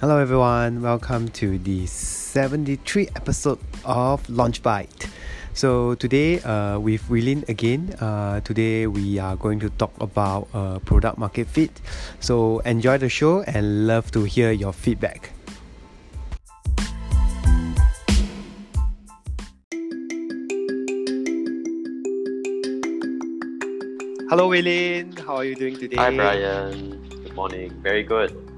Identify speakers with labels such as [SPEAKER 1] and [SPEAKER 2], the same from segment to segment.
[SPEAKER 1] Hello, everyone. Welcome to the 73 episode of Launch Bite. So today, uh, with Wilin again. Uh, today we are going to talk about uh, product market fit. So enjoy the show and love to hear your feedback. Hello, Wilin. How are you doing today?
[SPEAKER 2] Hi, Brian. Good morning. Very good.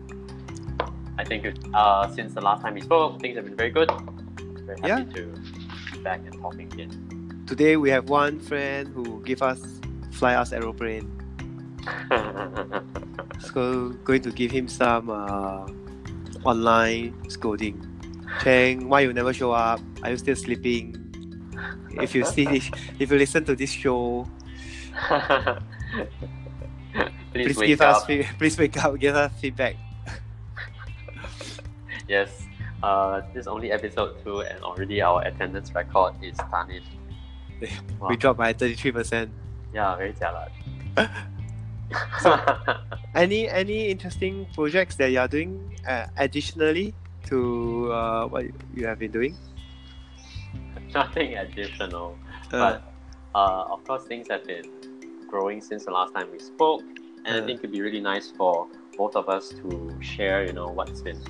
[SPEAKER 2] I think uh, since the last time we spoke, things have been very good. Very happy
[SPEAKER 1] Yeah.
[SPEAKER 2] to be back and talking again.
[SPEAKER 1] Today we have one friend who give us fly us aeroplane. So going to give him some uh, online scolding. Cheng, why you never show up? Are you still sleeping? If you see this, if you listen to this show,
[SPEAKER 2] please,
[SPEAKER 1] please,
[SPEAKER 2] wake
[SPEAKER 1] give
[SPEAKER 2] up.
[SPEAKER 1] us please wake up, give us feedback.
[SPEAKER 2] Yes. Uh, this is only episode two, and already our attendance record is tarnished. Wow.
[SPEAKER 1] We dropped by thirty three percent.
[SPEAKER 2] Yeah, very jialat.
[SPEAKER 1] Any any interesting projects that you are doing uh, additionally to uh, what you have been doing?
[SPEAKER 2] Nothing additional.
[SPEAKER 1] Uh,
[SPEAKER 2] but uh, of course things have been growing since the last time we spoke and
[SPEAKER 1] Uh.
[SPEAKER 2] i think it'd be really nice for both of us to share you know what's been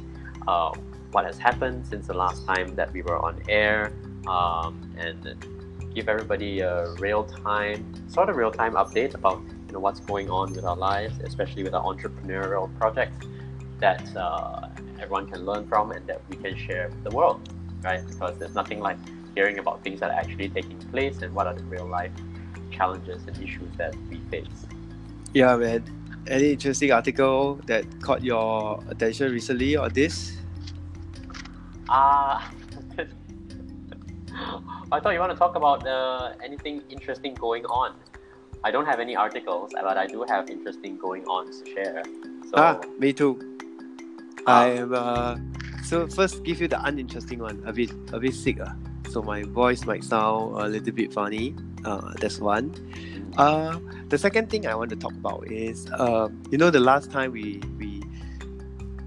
[SPEAKER 2] uh, what has happened since the last time that we were on air um, and give everybody a real time sort of real time update about you know what's going on with our lives especially with our entrepreneurial projects that uh, everyone can learn from and that we can share with the world right because there's nothing like hearing about things that are actually taking place and what are the real life challenges and issues that we face.
[SPEAKER 1] Yeah, man. Any interesting article that caught your attention recently on this?
[SPEAKER 2] Ah, I thought you want to talk about uh, anything interesting going on. I don't have any articles, but I do have interesting going on to share. So,
[SPEAKER 1] Ah, me too.
[SPEAKER 2] Ah.
[SPEAKER 1] I am. Uh, so first, give you the uninteresting one. A bit, a bit sick. Uh. So my voice might sound a little bit funny. Uh, that's one. Uh, the second thing I want to talk about is, um, you know, the last time we we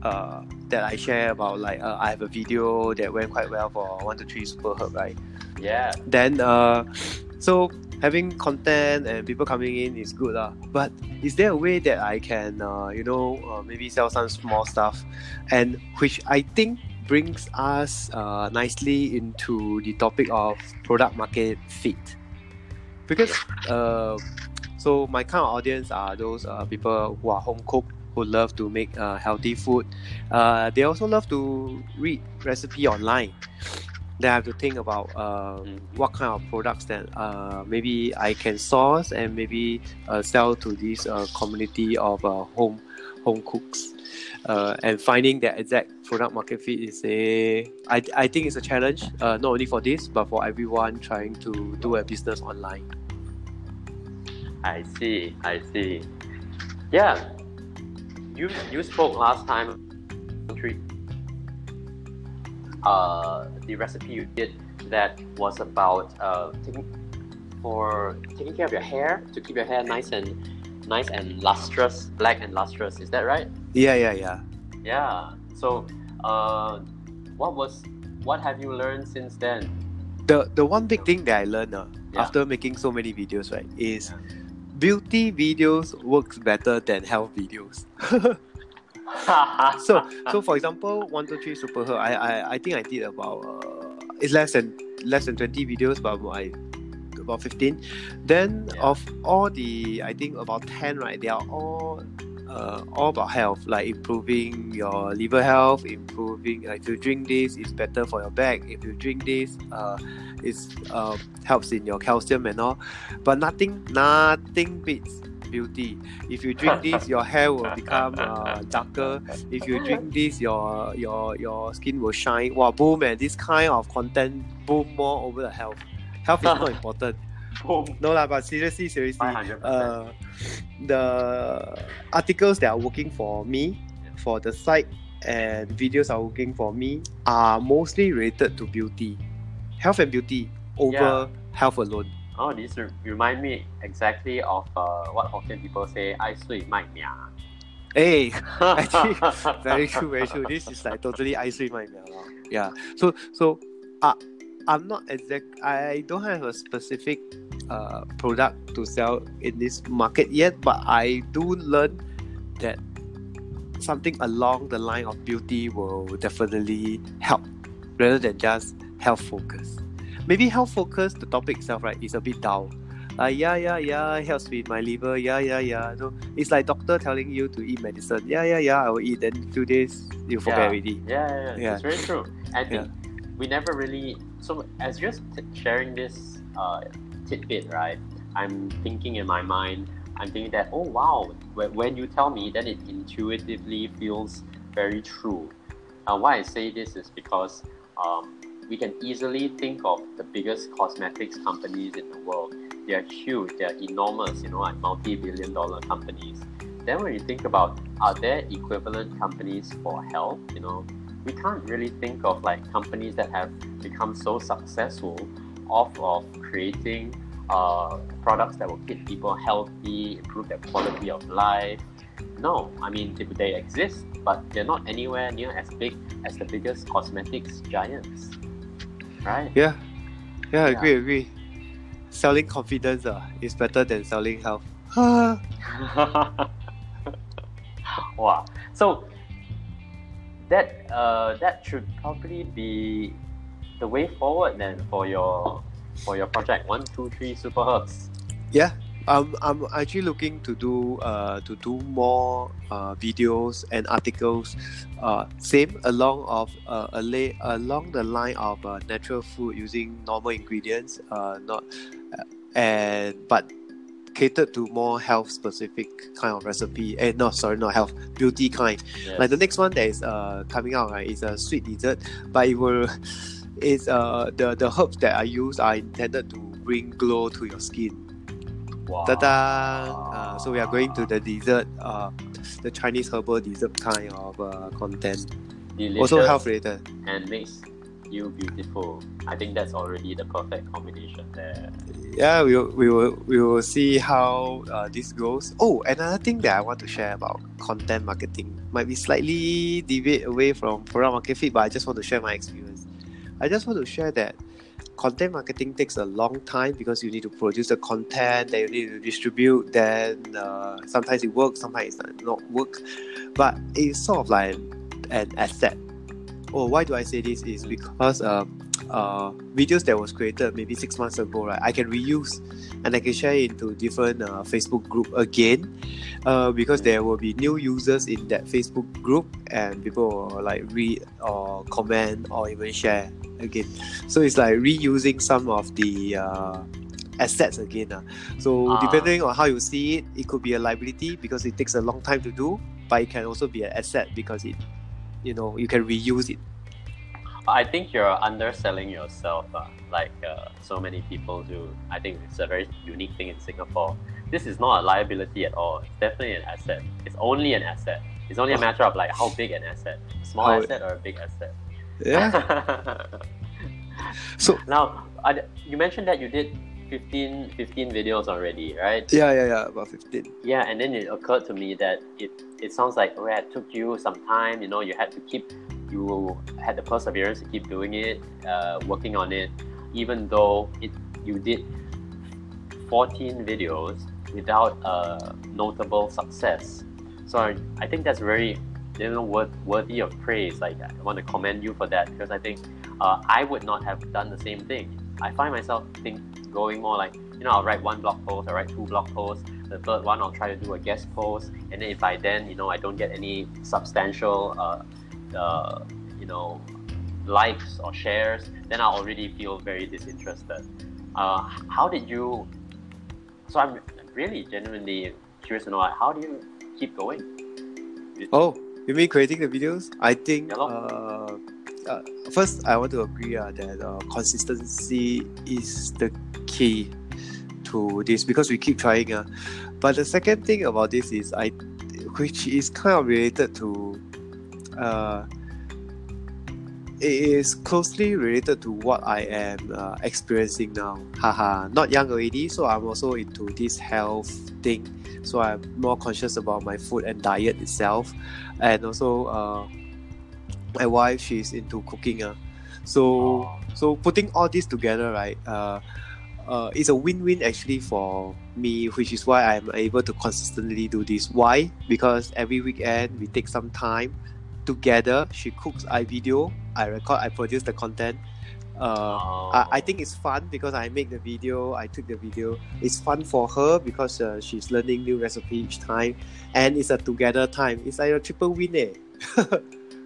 [SPEAKER 1] uh, that I share about like uh, I have a video that went quite well for one to three super herb, right?
[SPEAKER 2] yeah,
[SPEAKER 1] then uh, so having content and people coming in is good lah. But is there a way that I can uh, you know uh, maybe sell some small stuff, and which I think brings us uh, nicely into the topic of product market fit, because uh, so my kind of audience are those uh, people who are home cooked who love to make uh, healthy food. Uh, they also love to read recipe online. They have to think about
[SPEAKER 2] Mm.
[SPEAKER 1] what kind of products that uh, maybe I can source and maybe sell to this community of home home cooks. And finding that exact product market fit is a I, I think it's a challenge uh, not only for this but for everyone trying to do a business online.
[SPEAKER 2] I see, I see. Yeah, you you spoke last time. Uh, the recipe you did that was about uh, taking for taking care of your hair to keep your hair nice and nice and lustrous, black and lustrous. Is that right?
[SPEAKER 1] Yeah, yeah, yeah.
[SPEAKER 2] Yeah. So, uh, what was what have you learned since then?
[SPEAKER 1] The the one big thing that I learned uh,
[SPEAKER 2] Yeah.
[SPEAKER 1] after making so many videos right is beauty videos works better than health videos. so so for example one two three super her I, I i think i did about uh, it's less than less than 20 videos but my about 15 then
[SPEAKER 2] Yeah.
[SPEAKER 1] of all the i think about 10 right they are all uh, all about health like improving your liver health improving like if you drink this it's better for your back. If you drink this uh it's uh, helps in your calcium and all. But nothing nothing beats beauty. If you drink this your hair will become uh, darker. If you drink this your your your skin will shine. Wow boom and this kind of content boom more over the health. Health is not important
[SPEAKER 2] Boom.
[SPEAKER 1] no lah but seriously seriously uh, the articles that are working for me for the site and videos are working for me are mostly related to beauty health and beauty over
[SPEAKER 2] Yeah.
[SPEAKER 1] health alone
[SPEAKER 2] Oh, this re- remind me exactly of uh, what Hokkien people say, "I sui mai mia."
[SPEAKER 1] Hey, actually, very true, very true. This is like totally ice cream right now. Yeah. So so uh, I'm not exact I don't have a specific uh, product to sell in this market yet, but I do learn that something along the line of beauty will definitely help rather than just health focus. Maybe health focus, the topic itself, right, is a bit dull. Uh, yeah, yeah, yeah, helps with my liver. Yeah, yeah, yeah. So it's like doctor telling you to eat medicine. Yeah, yeah, yeah. I will eat. Then few days you forget
[SPEAKER 2] yeah.
[SPEAKER 1] already.
[SPEAKER 2] Yeah, yeah, yeah,
[SPEAKER 1] Yeah.
[SPEAKER 2] It's very true. I think we never really. So as you're sharing this uh, tidbit, right? I'm thinking in my mind. I'm thinking that oh wow, when, you tell me, then it intuitively feels very true. Uh, why I say this is because um, we can easily think of the biggest cosmetics companies in the world. They are huge. They are enormous. You know, like multi-billion-dollar companies. Then when you think about are there equivalent companies for health? You know, we can't really think of like companies that have become so successful off of creating uh, products that will keep people healthy, improve their quality of life. No, I mean they, they exist, but they're not anywhere near as big as the biggest cosmetics giants, right?
[SPEAKER 1] Yeah. Yeah, agree, agree. Selling confidence uh, is better than selling health.
[SPEAKER 2] wow. So that uh, that should probably be the way forward then for your for your project. One, two, three super herbs.
[SPEAKER 1] Yeah, um, I'm actually looking to do uh, to do more uh, videos and articles, uh, same along of uh, a lay, along the line of uh, natural food using normal ingredients, uh, not uh, and but catered to more health specific kind of recipe. Eh, no, sorry, not health, beauty kind.
[SPEAKER 2] Yes.
[SPEAKER 1] Like the next one that is uh coming out right is a sweet dessert, but it will it's uh the the herbs that I use are intended to bring glow to your skin.
[SPEAKER 2] wow.
[SPEAKER 1] Ta-da! Uh, so we are going to the dessert, uh, the Chinese herbal dessert kind of uh, content.
[SPEAKER 2] Delicious
[SPEAKER 1] Also health related.
[SPEAKER 2] and makes you beautiful. I think that's already the perfect combination there.
[SPEAKER 1] Yeah, we will, we will, we will see how uh, this goes. Oh, another thing that I want to share about content marketing might be slightly deviate away from product market fit, but I just want to share my experience. I just want to share that content marketing takes a long time because you need to produce the content, then you need to distribute, then uh, sometimes it works, sometimes it not work. But it's sort of like an asset. Oh, why do I say this? Is because um, uh, videos that was created maybe six months ago, right? I can reuse and I can share it into different uh, Facebook group again, uh, because there will be new users in that Facebook group and people will like read or comment or even share again. So it's like reusing some of the uh, assets again. Uh. So
[SPEAKER 2] Ah.
[SPEAKER 1] depending on how you see it, it could be a liability because it takes a long time to do, but it can also be an asset because it, you know, you can reuse it.
[SPEAKER 2] I think you're underselling yourself, uh, like uh, so many people do. I think it's a very unique thing in Singapore. This is not a liability at all. It's definitely an asset. It's only an asset. It's only a matter of like how big an asset, small
[SPEAKER 1] How-
[SPEAKER 2] asset or a big asset.
[SPEAKER 1] Yeah. So
[SPEAKER 2] now, I- you mentioned that you did 15, 15 videos already, right?
[SPEAKER 1] yeah, yeah, yeah, about fifteen.
[SPEAKER 2] Yeah, and then it occurred to me that it it sounds like oh, it took you some time. You know, you had to keep, you had the perseverance to keep doing it, uh, working on it, even though it you did 14 videos without a notable success. So I, I think that's very you know worth, worthy of praise. Like I want to commend you for that because I think uh, I would not have done the same thing. I find myself think going more like you know I'll write one blog post, I'll write two blog posts. The third one I'll try to do a guest post, and then if by then you know I don't get any substantial uh, uh, you know likes or shares, then I'll already feel very disinterested. Uh, how did you? So I'm really genuinely curious to know how do you keep going?
[SPEAKER 1] Oh, you mean creating the videos? I think
[SPEAKER 2] Yeah
[SPEAKER 1] uh, uh, first I want to agree uh, that uh, consistency is the key to this because we keep trying. Uh. But the second thing about this is I, which is kind of related to uh, it is closely related to what I am uh, experiencing now. Haha, not young already, so I'm also into this health thing. So I'm more conscious about my food and diet itself, and also uh, my wife she's into cooking. Uh. So so putting all this together, right? Uh, uh, it's a win-win actually for me, which is why I'm able to consistently do this. Why? Because every weekend we take some time together. She cooks, I video, I record, I produce the content. Uh,
[SPEAKER 2] Oh.
[SPEAKER 1] I, I think it's fun because I make the video, I took the video. It's fun for her because uh, she's learning new recipe each time, and it's a together time. It's like a triple win, eh?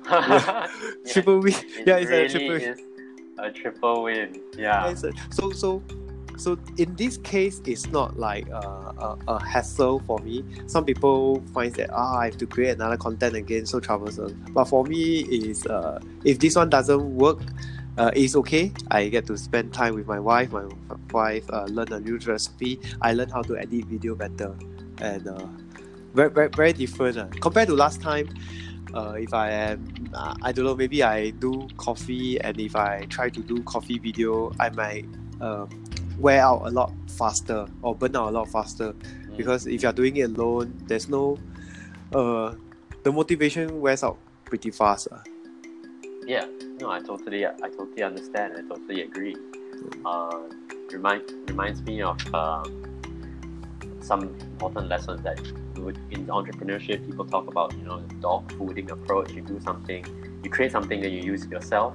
[SPEAKER 2] Yeah,
[SPEAKER 1] triple win.
[SPEAKER 2] it
[SPEAKER 1] yeah, it's
[SPEAKER 2] really
[SPEAKER 1] a triple.
[SPEAKER 2] is a triple win. Yeah.
[SPEAKER 1] Yeah, a- so so so in this case it's not like a, a, a hassle for me. Some people find that ah i have to create another content again so troublesome. But for me is uh, if this one doesn't work uh, it's okay. I get to spend time with my wife. My wife uh, learn a new recipe. I learn how to edit video better. And uh, very, very, very different uh. compared to last time uh, if I am, uh, I don't know, maybe I do coffee, and if I try to do coffee video, I might um, wear out a lot faster or burn out a lot faster
[SPEAKER 2] Mm.
[SPEAKER 1] because if you're doing it alone, there's no, uh, the motivation wears out pretty fast. Uh.
[SPEAKER 2] Yeah, no, I totally, I totally understand. I totally agree. Uh, remind reminds me of um, some important lessons that in entrepreneurship people talk about. You know, the dog fooding approach. You do something, you create something that you use yourself,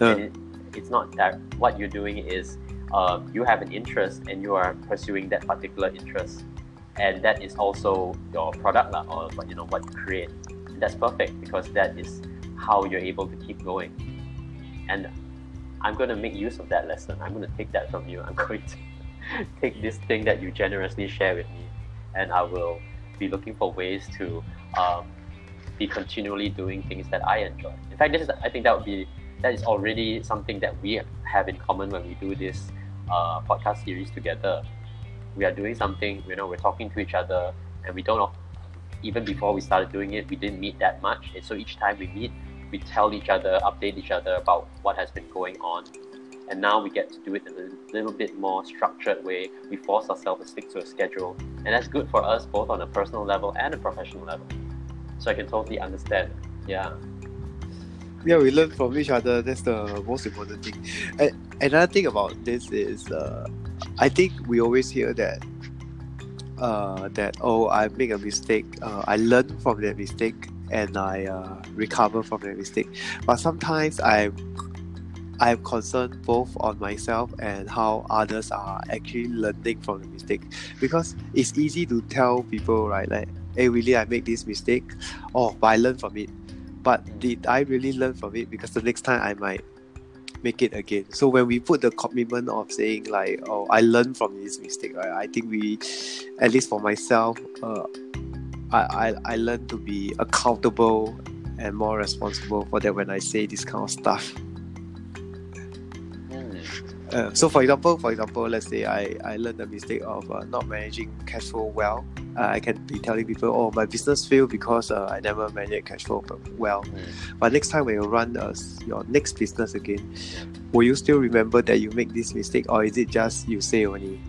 [SPEAKER 1] Yeah.
[SPEAKER 2] and it, it's not that what you're doing is um, you have an interest and you are pursuing that particular interest, and that is also your product lah, or what you know what you create. And that's perfect because that is how you're able to keep going. And I'm going to make use of that lesson. I'm going to take that from you. I'm going to take this thing that you generously share with me, and I will be looking for ways to um, be continually doing things that I enjoy. In fact, this is I think that would be that is already something that we have in common when we do this uh, podcast series together. We are doing something, you know, we're talking to each other, and we don't even before we started doing it, we didn't meet that much. And so each time we meet, we tell each other, update each other about what has been going on. And now we get to do it in a little bit more structured way. We force ourselves to stick to a schedule. And that's good for us both on a personal level and a professional level. So I can totally understand. Yeah.
[SPEAKER 1] Yeah, we learn from each other. That's the most important thing. And another thing about this is, uh, I think we always hear that, uh, that oh, I make a mistake. Uh, I learn from that mistake and I uh, recover from that mistake. But sometimes I'm, I'm concerned both on myself and how others are actually learning from the mistake, because it's easy to tell people right, like, hey, really, I make this mistake. Oh, but I learn from it but did I really learn from it? Because the next time I might make it again. So when we put the commitment of saying like, oh, I learned from this mistake, right? I think we, at least for myself, uh, I, I I learned to be accountable and more responsible for that when I say this kind of stuff. Uh, so for example, for example, let's say I, I learned the mistake of uh, not managing cash flow well. Uh, I can be telling people, oh, my business failed because uh, I never managed cash flow well.
[SPEAKER 2] Hmm.
[SPEAKER 1] But next time when you run uh, your next business again, will you still remember that you make this mistake, or is it just you say only?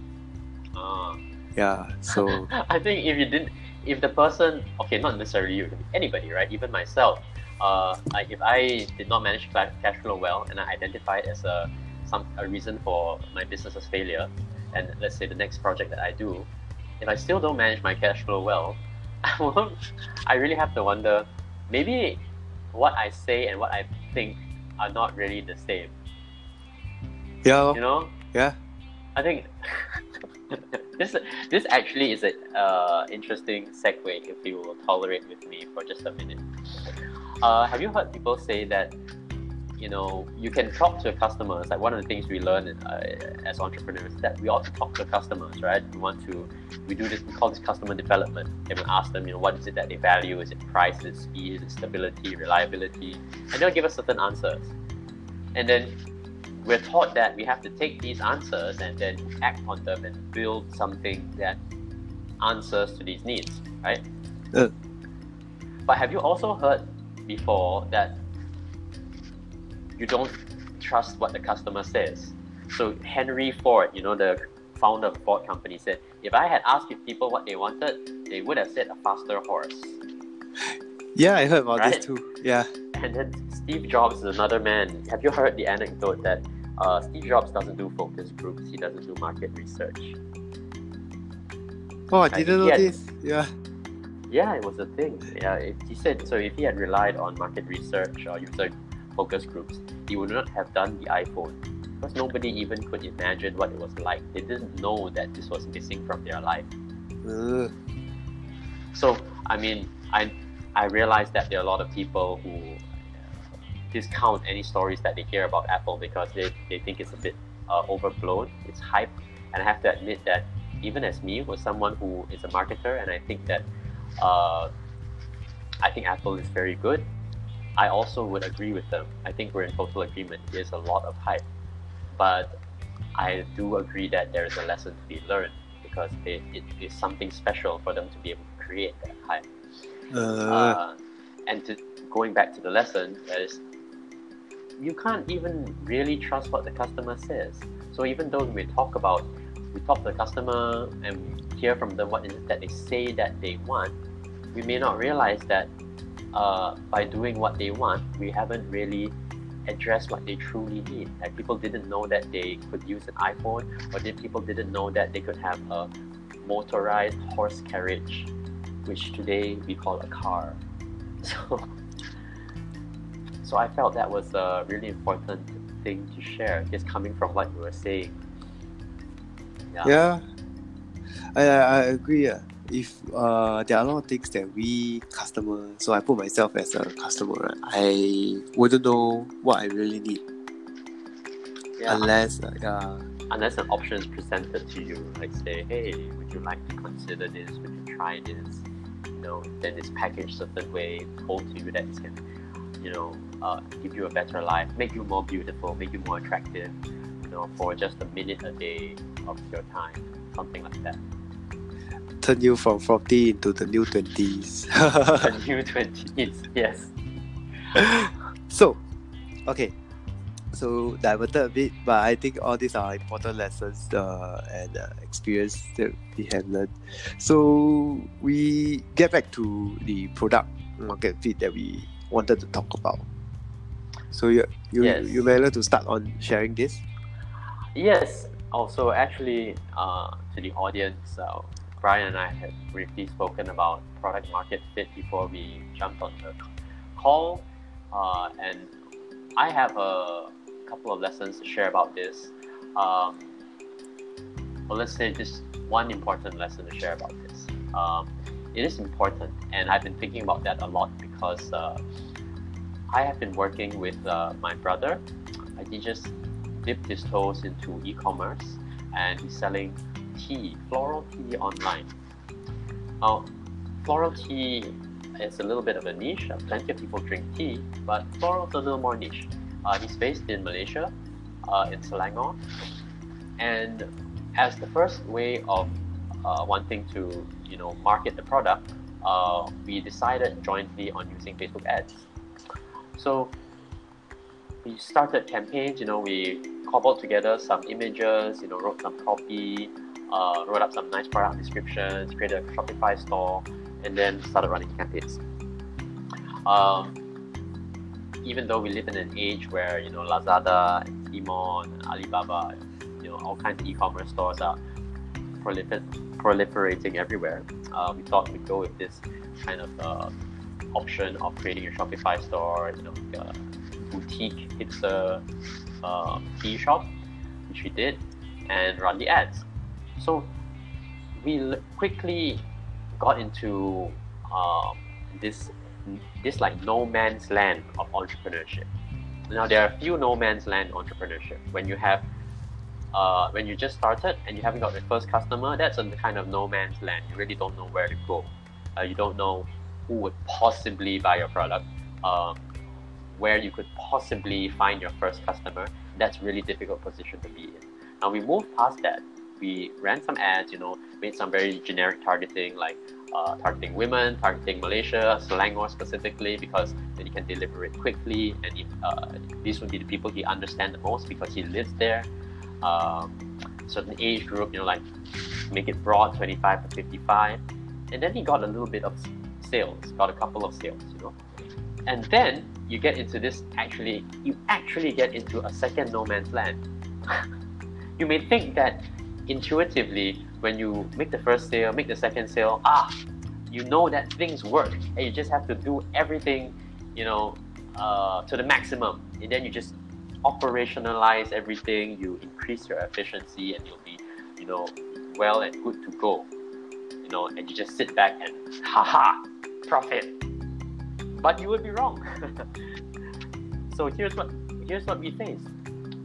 [SPEAKER 2] Ah.
[SPEAKER 1] Yeah. So
[SPEAKER 2] I think if you didn't, if the person, okay, not necessarily you, it could be anybody, right? Even myself, uh, if I did not manage cash flow well and I identify it as a some a reason for my business's failure, and let's say the next project that I do, if I still don't manage my cash flow well, I won't. I really have to wonder, maybe what I say and what I think are not really the same.
[SPEAKER 1] yeah,
[SPEAKER 2] You know?
[SPEAKER 1] yeah.
[SPEAKER 2] I think this this actually is an uh, interesting segue if you will tolerate with me for just a minute. Uh, have you heard people say that you know you can talk to customers? Like one of the things we learn uh, as entrepreneurs is that we ought to talk to customers, right? We want to we do this we call this customer development. And we ask them, you know, what is it that they value? Is it price? Is it speed? Is it stability? Reliability? And they'll give us certain answers. And then we're taught that we have to take these answers and then act on them and build something that answers to these needs, right?
[SPEAKER 1] Uh.
[SPEAKER 2] But have you also heard before that you don't trust what the customer says. So Henry Ford, you know, the founder of the Ford company said, if I had asked people what they wanted, they would have said a faster horse.
[SPEAKER 1] Yeah, I heard about
[SPEAKER 2] Right?
[SPEAKER 1] this too. Yeah.
[SPEAKER 2] And then Steve Jobs is another man. Have you heard the anecdote that uh, Steve Jobs doesn't do focus groups, he doesn't do market research?
[SPEAKER 1] Oh, I didn't know
[SPEAKER 2] had-
[SPEAKER 1] this. Yeah.
[SPEAKER 2] Yeah, it was a thing. Yeah, he said so. If he had relied on market research or user focus groups, he would not have done the iPhone because nobody even could imagine what it was like. They didn't know that this was missing from their life.
[SPEAKER 1] Uh,
[SPEAKER 2] So, I mean, I I realize that there are a lot of people who discount any stories that they hear about Apple because they, they think it's a bit uh, overblown, it's hype. And I have to admit that even as me, was someone who is a marketer, and I think that uh, I think Apple is very good. I also would agree with them. I think we're in total agreement. There's a lot of hype, but I do agree that there is a lesson to be learned because it, it is something special for them to be able to create that hype.
[SPEAKER 1] uh,
[SPEAKER 2] Uh, and to going back to the lesson, that is, you can't even really trust what the customer says. So even though we talk about, we talk to the customer and hear from them what is it that they say that they want, we may not realize that uh, by doing what they want, we haven't really addressed what they truly need. Like people didn't know that they could use an iPhone, or did people didn't know that they could have a motorized horse carriage, which today we call a car. So, so I felt that was a really important thing to share, just coming from what you were saying.
[SPEAKER 1] yeah. I, I I agree. Uh. If uh, there are a lot of things that we customer, so I put myself as a customer, right, I wouldn't know what I really need
[SPEAKER 2] Yeah.
[SPEAKER 1] unless uh,
[SPEAKER 2] unless an option is presented to you, like say, hey, would you like to consider this? Would you try this? You know, then it's packaged certain way, told to you that it can, you know, uh, give you a better life, make you more beautiful, make you more attractive, you know, for just a minute a day of your time, something like that.
[SPEAKER 1] Turn you from 40 into the new 20s.
[SPEAKER 2] the new twenties, yes.
[SPEAKER 1] so, okay. So diverted a bit, but I think all these are important lessons uh, and uh, experience that we have learned. So we get back to the product market fit that we wanted to talk about. So you you
[SPEAKER 2] Yes.
[SPEAKER 1] you managed to start on sharing this.
[SPEAKER 2] Yes. Also, actually, uh, to the audience, uh, Brian and I had briefly spoken about product market fit before we jumped on the call, uh, and I have a couple of lessons to share about this. Um, well, let's say just one important lesson to share about this. Um, it is important, and I've been thinking about that a lot because uh, I have been working with uh, my brother. He just dipped his toes into e-commerce, and he's selling tea, floral tea online. Now, floral tea is a little bit of a niche. Uh, Plenty of people drink tea, but floral is a little more niche. Uh, he's based in Malaysia, uh, in Selangor, and as the first way of uh, wanting to, you know, market the product, uh, we decided jointly on using Facebook ads. So we started campaigns. You know, we cobbled together some images. You know, wrote some copy, uh, wrote up some nice product descriptions, created a Shopify store, and then started running campaigns. Um, even though we live in an age where you know Lazada, and Tmall, and Alibaba, you know all kinds of e-commerce stores are prolifer- proliferating everywhere, uh, we thought we'd go with this kind of uh, option of creating a Shopify store, you know, like a boutique hipster uh, tea shop, which we did, and run the ads. So we quickly got into um, this this like no man's land of entrepreneurship. Now there are a few no man's land entrepreneurship. When you have uh, when you just started and you haven't got your first customer, that's a kind of no man's land. You really don't know where to go. Uh, you don't know who would possibly buy your product, um, where you could possibly find your first customer. That's really difficult position to be in. Now we moved past that. We ran some ads, you know, made some very generic targeting like uh, targeting women, targeting Malaysia, Selangor specifically, because then he can deliver it quickly, and if, uh, these would be the people he understands the most because he lives there. Um, certain age group, you know, like make it broad, 25 to 55, and then he got a little bit of sales, got a couple of sales, you know, and then you get into this actually, you actually get into a second no man's land. you may think that intuitively when you make the first sale, make the second sale, ah, you know that things work, and you just have to do everything, you know, uh, to the maximum, and then you just operationalize everything. You increase your efficiency, and you'll be, you know, well and good to go. You know, and you just sit back and haha, profit. But you would be wrong. so here's what here's what we face.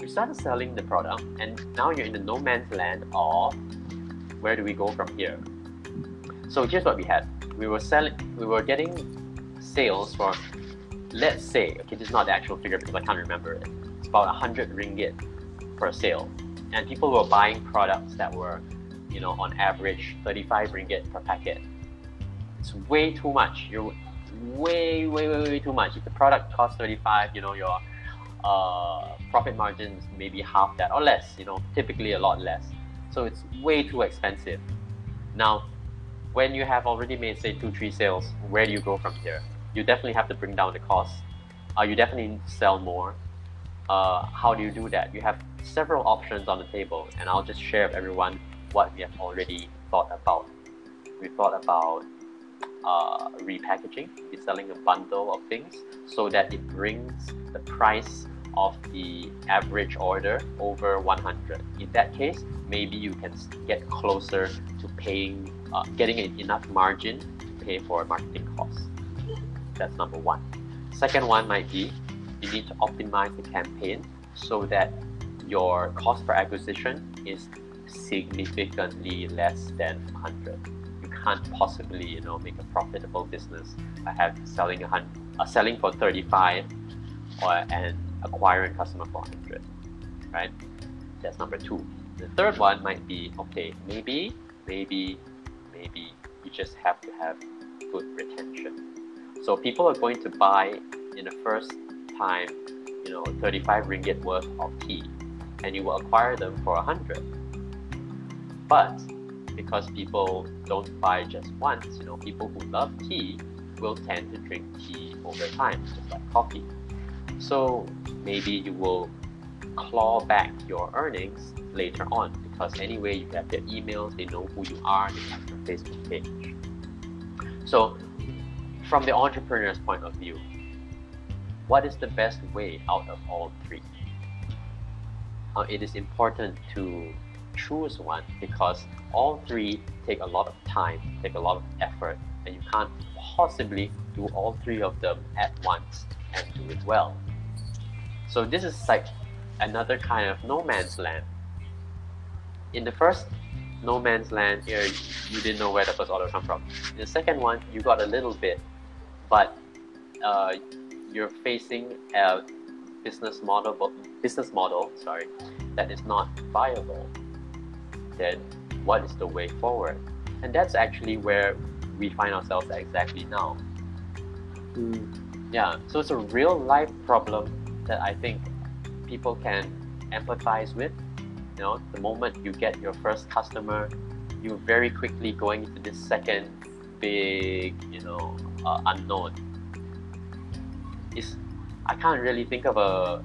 [SPEAKER 2] We started selling the product, and now you're in the no man's land of where do we go from here? So here's what we had. We were selling, we were getting sales for, let's say, okay, this is not the actual figure because I can't remember it. It's about 100 ringgit per sale. And people were buying products that were, you know, on average 35 ringgit per packet. It's way too much. You're way, way, way, way too much. If the product costs 35, you know, your uh, profit margins maybe half that or less, you know, typically a lot less. So it's way too expensive. Now, when you have already made say two, three sales, where do you go from here? You definitely have to bring down the cost. Uh, you definitely sell more. Uh, how do you do that? You have several options on the table, and I'll just share with everyone what we have already thought about. We thought about uh, repackaging, be selling a bundle of things so that it brings the price of the average order over 100. In that case, maybe you can get closer to paying, uh, getting enough margin to pay for marketing costs. That's number one. Second one might be you need to optimize the campaign so that your cost per acquisition is significantly less than 100. You can't possibly, you know, make a profitable business by having selling a hundred, uh, selling for 35 or and acquiring customer for 100, right? That's number two. The third one might be okay, maybe, maybe, maybe you just have to have good retention. So people are going to buy in the first time, you know, 35 ringgit worth of tea, and you will acquire them for 100. But because people don't buy just once, you know, people who love tea will tend to drink tea over time, just like coffee. So maybe you will claw back your earnings later on because anyway you have their emails, they know who you are, they have your Facebook page. So from the entrepreneur's point of view, what is the best way out of all three? Uh, it is important to choose one because all three take a lot of time, take a lot of effort, and you can't possibly do all three of them at once and do it well. So this is like another kind of no man's land. In the first no man's land here, you didn't know where the first order come from. In the second one, you got a little bit, but uh, you're facing a business model, business model, sorry, that is not viable. Then, what is the way forward? And that's actually where we find ourselves exactly now.
[SPEAKER 1] Mm.
[SPEAKER 2] Yeah, so it's a real life problem that I think people can empathize with. You know, the moment you get your first customer, you're very quickly going into this second big, you know, uh, unknown. It's, I can't really think of a.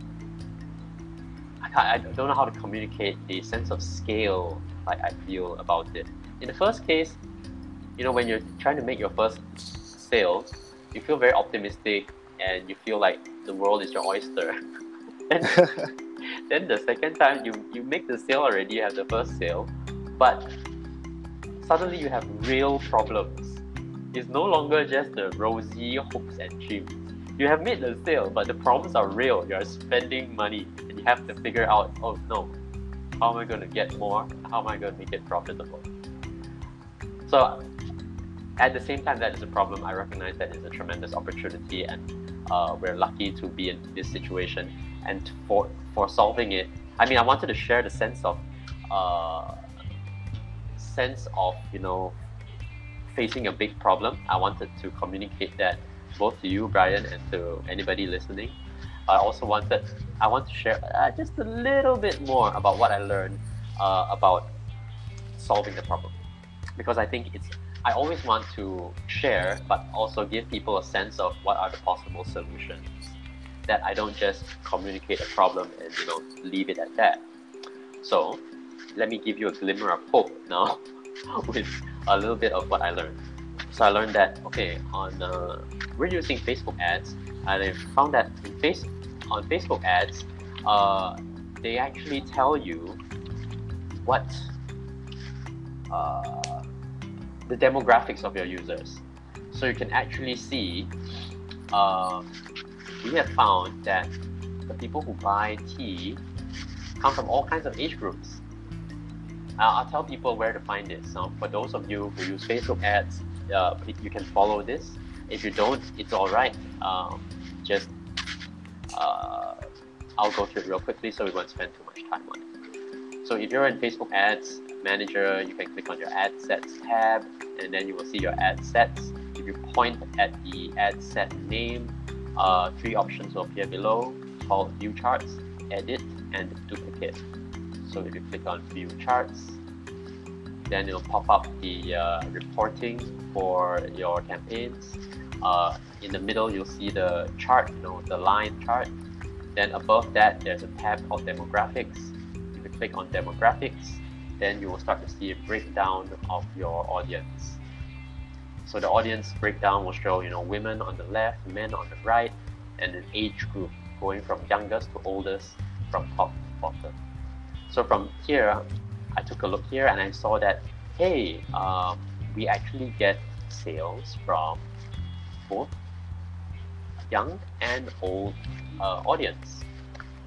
[SPEAKER 2] I, can't, I don't know how to communicate the sense of scale like I feel about it. In the first case, you know, when you're trying to make your first sale, you feel very optimistic and you feel like the world is your oyster. then, then the second time you, you make the sale already, you have the first sale, but suddenly you have real problems. It's no longer just the rosy hopes and dreams. You have made the sale, but the problems are real. You are spending money and you have to figure out, oh no, how am I going to get more? How am I going to make it profitable? So at the same time that is a problem, I recognize that it's a tremendous opportunity and uh, we're lucky to be in this situation and for for solving it i mean i wanted to share the sense of uh, sense of you know facing a big problem. I wanted to communicate that both to you, Brian, and to anybody listening. I also wanted I want to share uh, just a little bit more about what I learned uh, about solving the problem because I think it's I always want to share but also give people a sense of what are the possible solutions that I don't just communicate a problem and you know leave it at that. So let me give you a glimmer of hope now with a little bit of what I learned. So I learned that okay on uh, we're using Facebook ads and I found that in face on Facebook ads uh, they actually tell you what uh, the demographics of your users. So you can actually see uh, we have found that the people who buy tea come from all kinds of age groups. Uh, I'll tell people where to find this. So for those of you who use Facebook ads, uh, you can follow this. If you don't, it's all right. Um, just uh, I'll go through it real quickly so we won't spend too much time on it. So if you're in Facebook Ads Manager, you can click on your Ad Sets tab, and then you will see your ad sets. If you point at the ad set name, uh, three options will appear below called View Charts, Edit, and Duplicate. So if you click on View Charts, then it'll pop up the uh, reporting for your campaigns. Uh, in the middle, you'll see the chart, you know, the line chart. Then above that, there's a tab called Demographics. If you click on Demographics, then you will start to see a breakdown of your audience. So the audience breakdown will show, you know, women on the left, men on the right, and an age group going from youngest to oldest, from top to bottom. So from here, I took a look here and I saw that, hey, um, we actually get sales from both young and old uh, audience.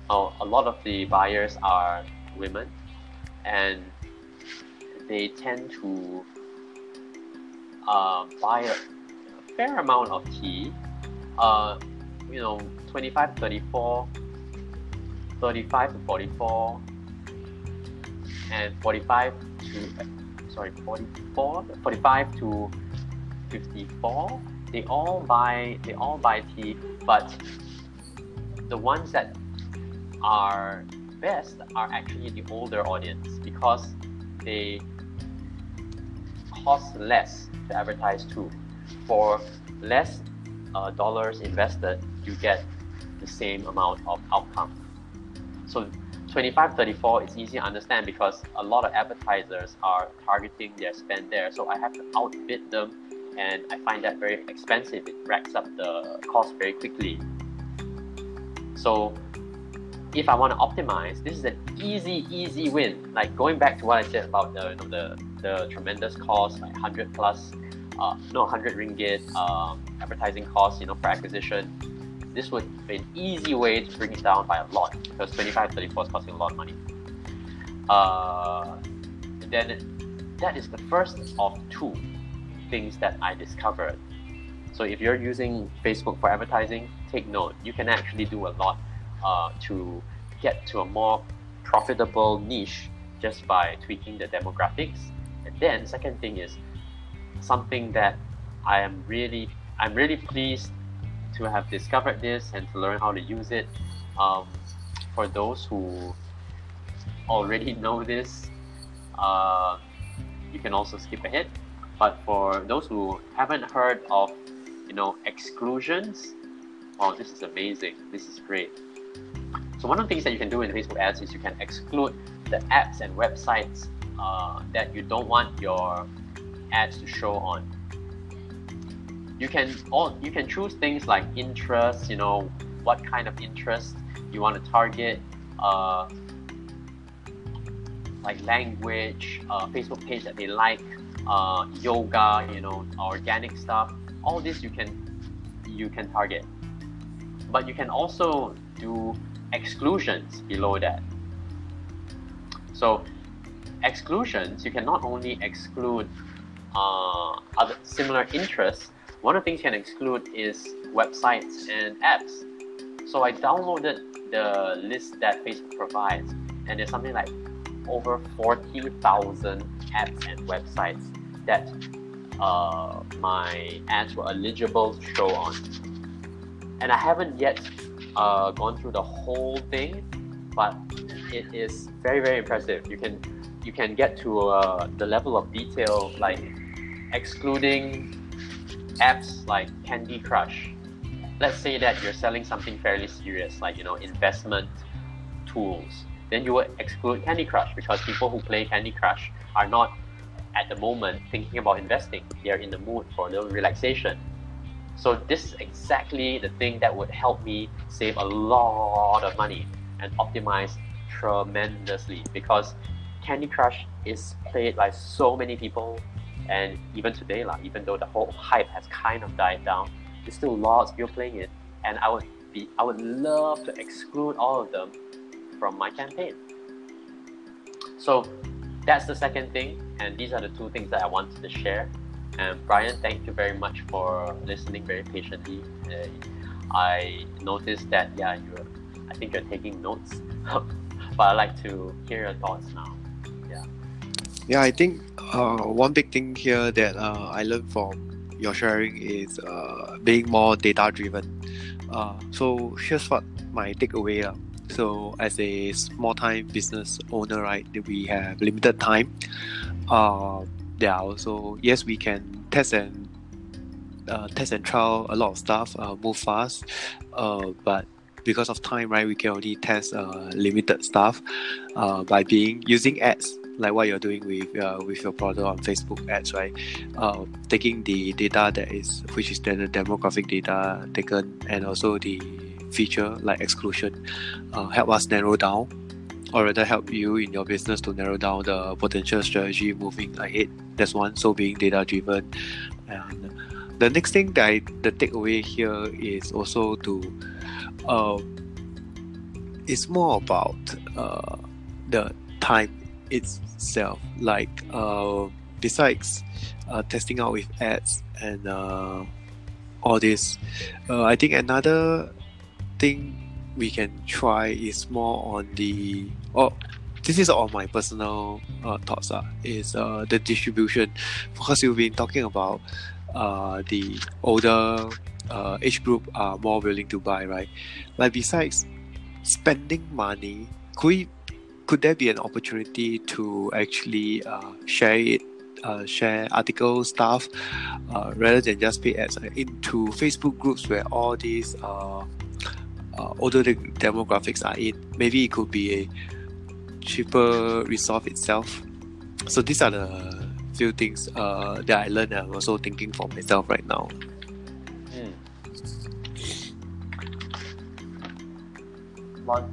[SPEAKER 2] Uh, a lot of the buyers are women, and they tend to uh, buy a, fair amount of tea. Uh, you know, 25 to 34, 35 to 44, and 45 to sorry 44 45 to 54 they all buy they all buy tea but the ones that are best are actually the older audience because they cost less to advertise too. For less uh, dollars invested you get the same amount of outcome. So 25 34 is easy to understand because a lot of advertisers are targeting their spend there. So i have to outbid them and i find that very expensive. It racks up the cost very quickly. So if i want to optimize this is an easy easy win. Like going back to what i said about the you know, the, the tremendous cost like 100 plus uh, no 100 ringgit um, advertising cost you know for acquisition. This would be an easy way to bring it down by a lot because 25 34 is costing a lot of money. Uh, then that is the first of two things that i discovered. So if you're using facebook for advertising take note you can actually do a lot uh, to get to a more profitable niche just by tweaking the demographics then second thing is something that i am really i'm really pleased to have discovered this and to learn how to use it. Um, for those who already know this, uh, you can also skip ahead. But for those who haven't heard of, you know, exclusions, oh, this is amazing. This is great. So one of the things that you can do in Facebook ads is you can exclude the apps and websites uh, that you don't want your ads to show on. You can all you can choose things like interest you know what kind of interest you want to target uh, like language uh, facebook page that they like uh, yoga you know organic stuff. All this you can you can target. But you can also do exclusions below that. So exclusions you can not only exclude uh, other similar interests one of the things you can exclude is websites and apps. So I downloaded the list that Facebook provides, and there's something like over 40,000 apps and websites that uh, my ads were eligible to show on. And I haven't yet uh, gone through the whole thing, but it is very very impressive. You can you can get to uh, the level of detail like excluding apps like Candy Crush. Let's say that you're selling something fairly serious, like you know investment tools. Then you would exclude Candy Crush because people who play Candy Crush are not at the moment thinking about investing. They're in the mood for a little relaxation. So this is exactly the thing that would help me save a lot of money and optimize tremendously because Candy Crush is played by so many people and even today like, even though the whole hype has kind of died down, there's still lots of people playing it and I would be I would love to exclude all of them from my campaign. So that's the second thing and these are the two things that I wanted to share and Brian, thank you very much for listening very patiently. Uh, I noticed that yeah, you I think you're taking notes, but I'd like to hear your thoughts now. Yeah.
[SPEAKER 1] I think uh, one big thing here that uh, I learned from your sharing is uh, being more data driven. Uh, so here's what my takeaway. Uh. So as a small time business owner, right, we have limited time. Uh, there are also yes we can test and uh, test and trial a lot of stuff uh, move fast but because of time right we can only test limited stuff by being using ads like what you're doing with uh, with your product on Facebook ads right uh, taking the data that is which is then the demographic data taken and also the feature like exclusion uh, help us narrow down or rather help you in your business to narrow down the potential strategy moving ahead. That's one. So being data driven. And the next thing that I, the takeaway here is also to, uh, it's more about uh, the time itself. Like uh, besides uh, testing out with ads and uh, all this, uh, I think another thing we can try is more on the oh this is all my personal uh, thoughts uh, is uh, the distribution because you've been talking about the older age group are more willing to buy right like besides spending money could we, could there be an opportunity to actually uh, share it uh, share article stuff uh, rather than just pay ads uh, into Facebook groups where all these uh, uh, older demographics are in. Maybe it could be a cheaper resolve itself. So these are the few things uh, that I learned. And I'm also thinking for myself right now.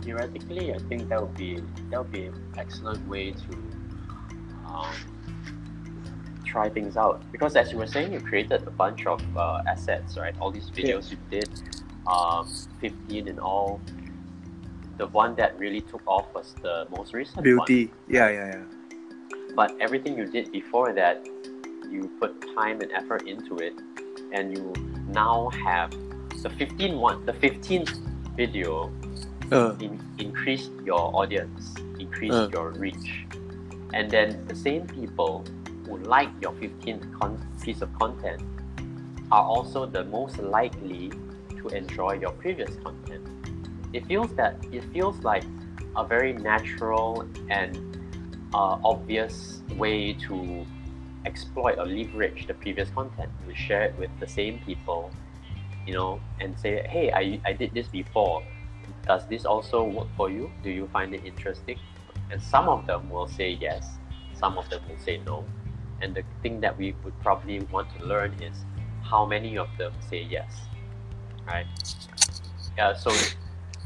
[SPEAKER 2] Theoretically, I think that would be that would be an excellent way to um, try things out. Because as you were saying, you created a bunch of uh, assets, right? All these videos yeah. you did, um, 15 in all. The one that really took off was the most recent
[SPEAKER 1] Beauty.
[SPEAKER 2] one.
[SPEAKER 1] Yeah, yeah, yeah.
[SPEAKER 2] But everything you did before that, you put time and effort into it, and you now have the 15 one, the 15th video uh. in, increased your audience, increase uh. your reach. And then the same people who like your 15th con- piece of content are also the most likely to enjoy your previous content. It feels that it feels like a very natural and uh, obvious way to exploit or leverage the previous content. You share it with the same people, you know, and say, hey, I, I did this before. Does this also work for you? Do you find it interesting? And some of them will say yes, some of them will say no. And the thing that we would probably want to learn is how many of them say yes right? Yeah, so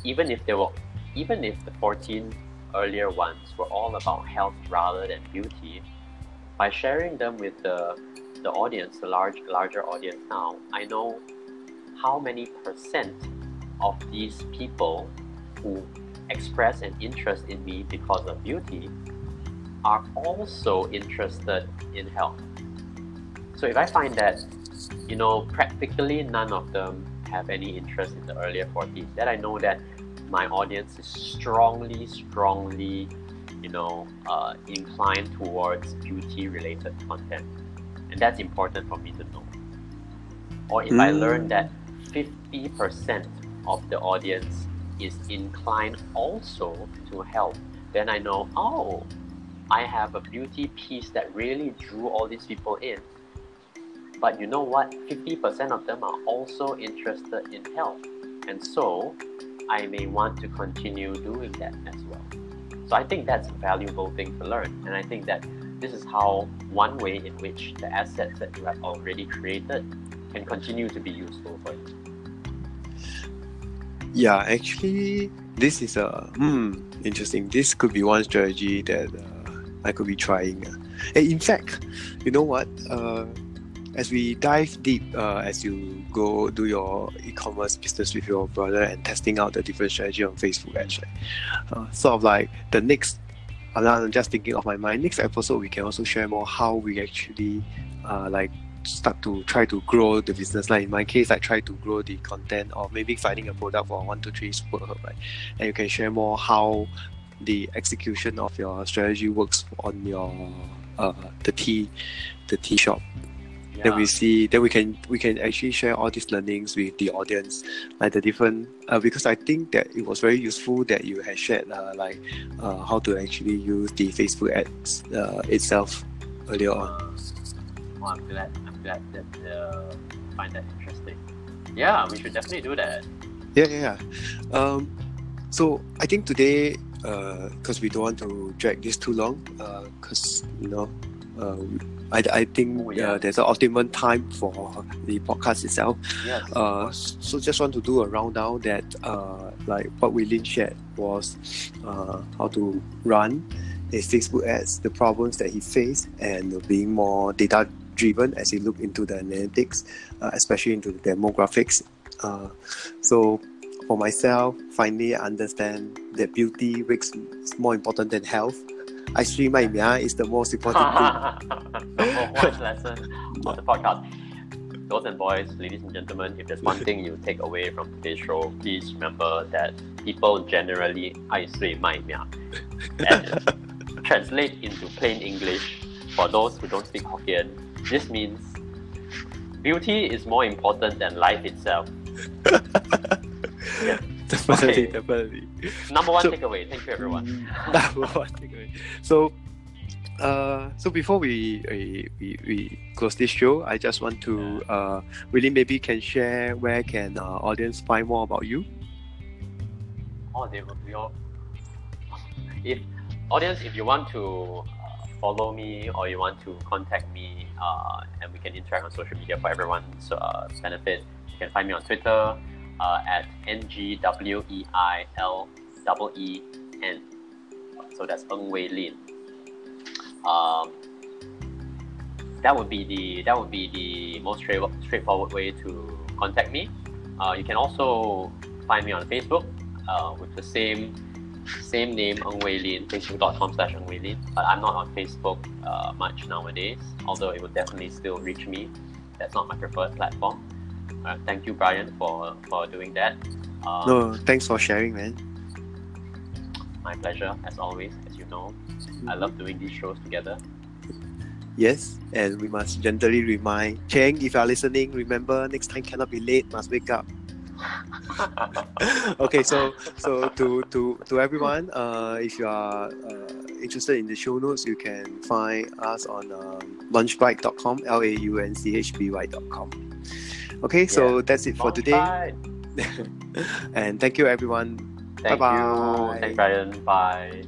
[SPEAKER 2] even if they were, even if the 14 earlier ones were all about health rather than beauty, by sharing them with the the audience, the large larger audience now, I know how many percent of these people who express an interest in me because of beauty are also interested in health. So if I find that, you know, practically none of them have any interest in the earlier 40s, then I know that my audience is strongly, strongly, you know, uh, inclined towards beauty related content. and that's important for me to know. Or if I
[SPEAKER 1] Mm.
[SPEAKER 2] learn that 50% of the audience is inclined also to help, then I know, oh, I have a beauty piece that really drew all these people in. But you know what? 50% of them are also interested in health. And so I may want to continue doing that as well. So I think that's a valuable thing to learn. And I think that this is how one way in which the assets that you have already created can continue to be useful for you.
[SPEAKER 1] Yeah, actually, this is a hmm, interesting. This could be one strategy that uh, I could be trying. uh. And in fact, you know what? Uh, as we dive deep, uh, as you go do your e-commerce business with your brother and testing out the different strategy on Facebook actually? Uh, sort of like the next. I'm just thinking of my mind. Next episode, we can also share more how we actually, uh, like start to try to grow the business. Like in my case, I try to grow the content or maybe finding a product for one, two, three super herb, right? And you can share more how the execution of your strategy works on your uh the tea the tea shop. Yeah. Then we see then we can we can actually share all these learnings with the audience, like the different uh, because I think that it was very useful that you had shared uh, like uh, how to actually use the Facebook ads uh, itself earlier on.
[SPEAKER 2] Uh, well, I'm glad. I'm glad that uh, find that interesting. Yeah, we should definitely do that.
[SPEAKER 1] Yeah, yeah, yeah. Um, so I think today, because we don't want to drag this too long, because you know, uh, I, I think
[SPEAKER 2] Oh, yeah.
[SPEAKER 1] uh, there's an optimum time for the podcast itself.
[SPEAKER 2] Yes.
[SPEAKER 1] Uh, so just want to do a rundown that uh, like what William shared was uh, how to run his Facebook ads, the problems that he faced, and being more data driven as he looked into the analytics, uh, especially into the demographics. Uh, so for myself, finally understand that beauty is more important than health. I stream my is the most important thing.
[SPEAKER 2] Number one lesson of the podcast. Girls and boys, ladies and gentlemen, if there's one thing you take away from today's show, please remember that people generally 爱睡卖命. And translate into plain English for those who don't speak Hokkien, this means beauty is more important than life itself.
[SPEAKER 1] definitely,
[SPEAKER 2] Okay.
[SPEAKER 1] definitely.
[SPEAKER 2] Number one
[SPEAKER 1] So-
[SPEAKER 2] takeaway. Thank you, everyone.
[SPEAKER 1] Number one takeaway. So, uh, so before we, we we we close this show, I just want to uh, really maybe can share where can uh, audience find more about you.
[SPEAKER 2] Oh, they will we all. If audience, if you want to uh, follow me or you want to contact me, uh, and we can interact on social media for everyone's uh, benefit, you can find me on Twitter uh, at E N. So that's Ng Wei Lin. Um, that would be the that would be the most straight, straightforward way to contact me. Uh, you can also find me on Facebook uh, with the same same name Ng Wei Lin, facebook.com slash Ng Wei Lin. But I'm not on Facebook uh, much nowadays, although it would definitely still reach me. That's not my preferred platform. Uh, thank you, Brian, for, for doing that. Um,
[SPEAKER 1] No, thanks for sharing, man.
[SPEAKER 2] My pleasure, as always, as you know. I love doing these shows together.
[SPEAKER 1] Yes, and we must gently remind Cheng, if you are listening, remember next time cannot be late, must wake up. okay, so so to to to everyone, uh, if you are uh, interested in the show notes, you can find us on um, lunchbite.com, l a u n c h b y.com. Okay, so that's it for today, and thank you everyone.
[SPEAKER 2] Thank
[SPEAKER 1] Bye-bye.
[SPEAKER 2] you. Thanks, Brian. Bye.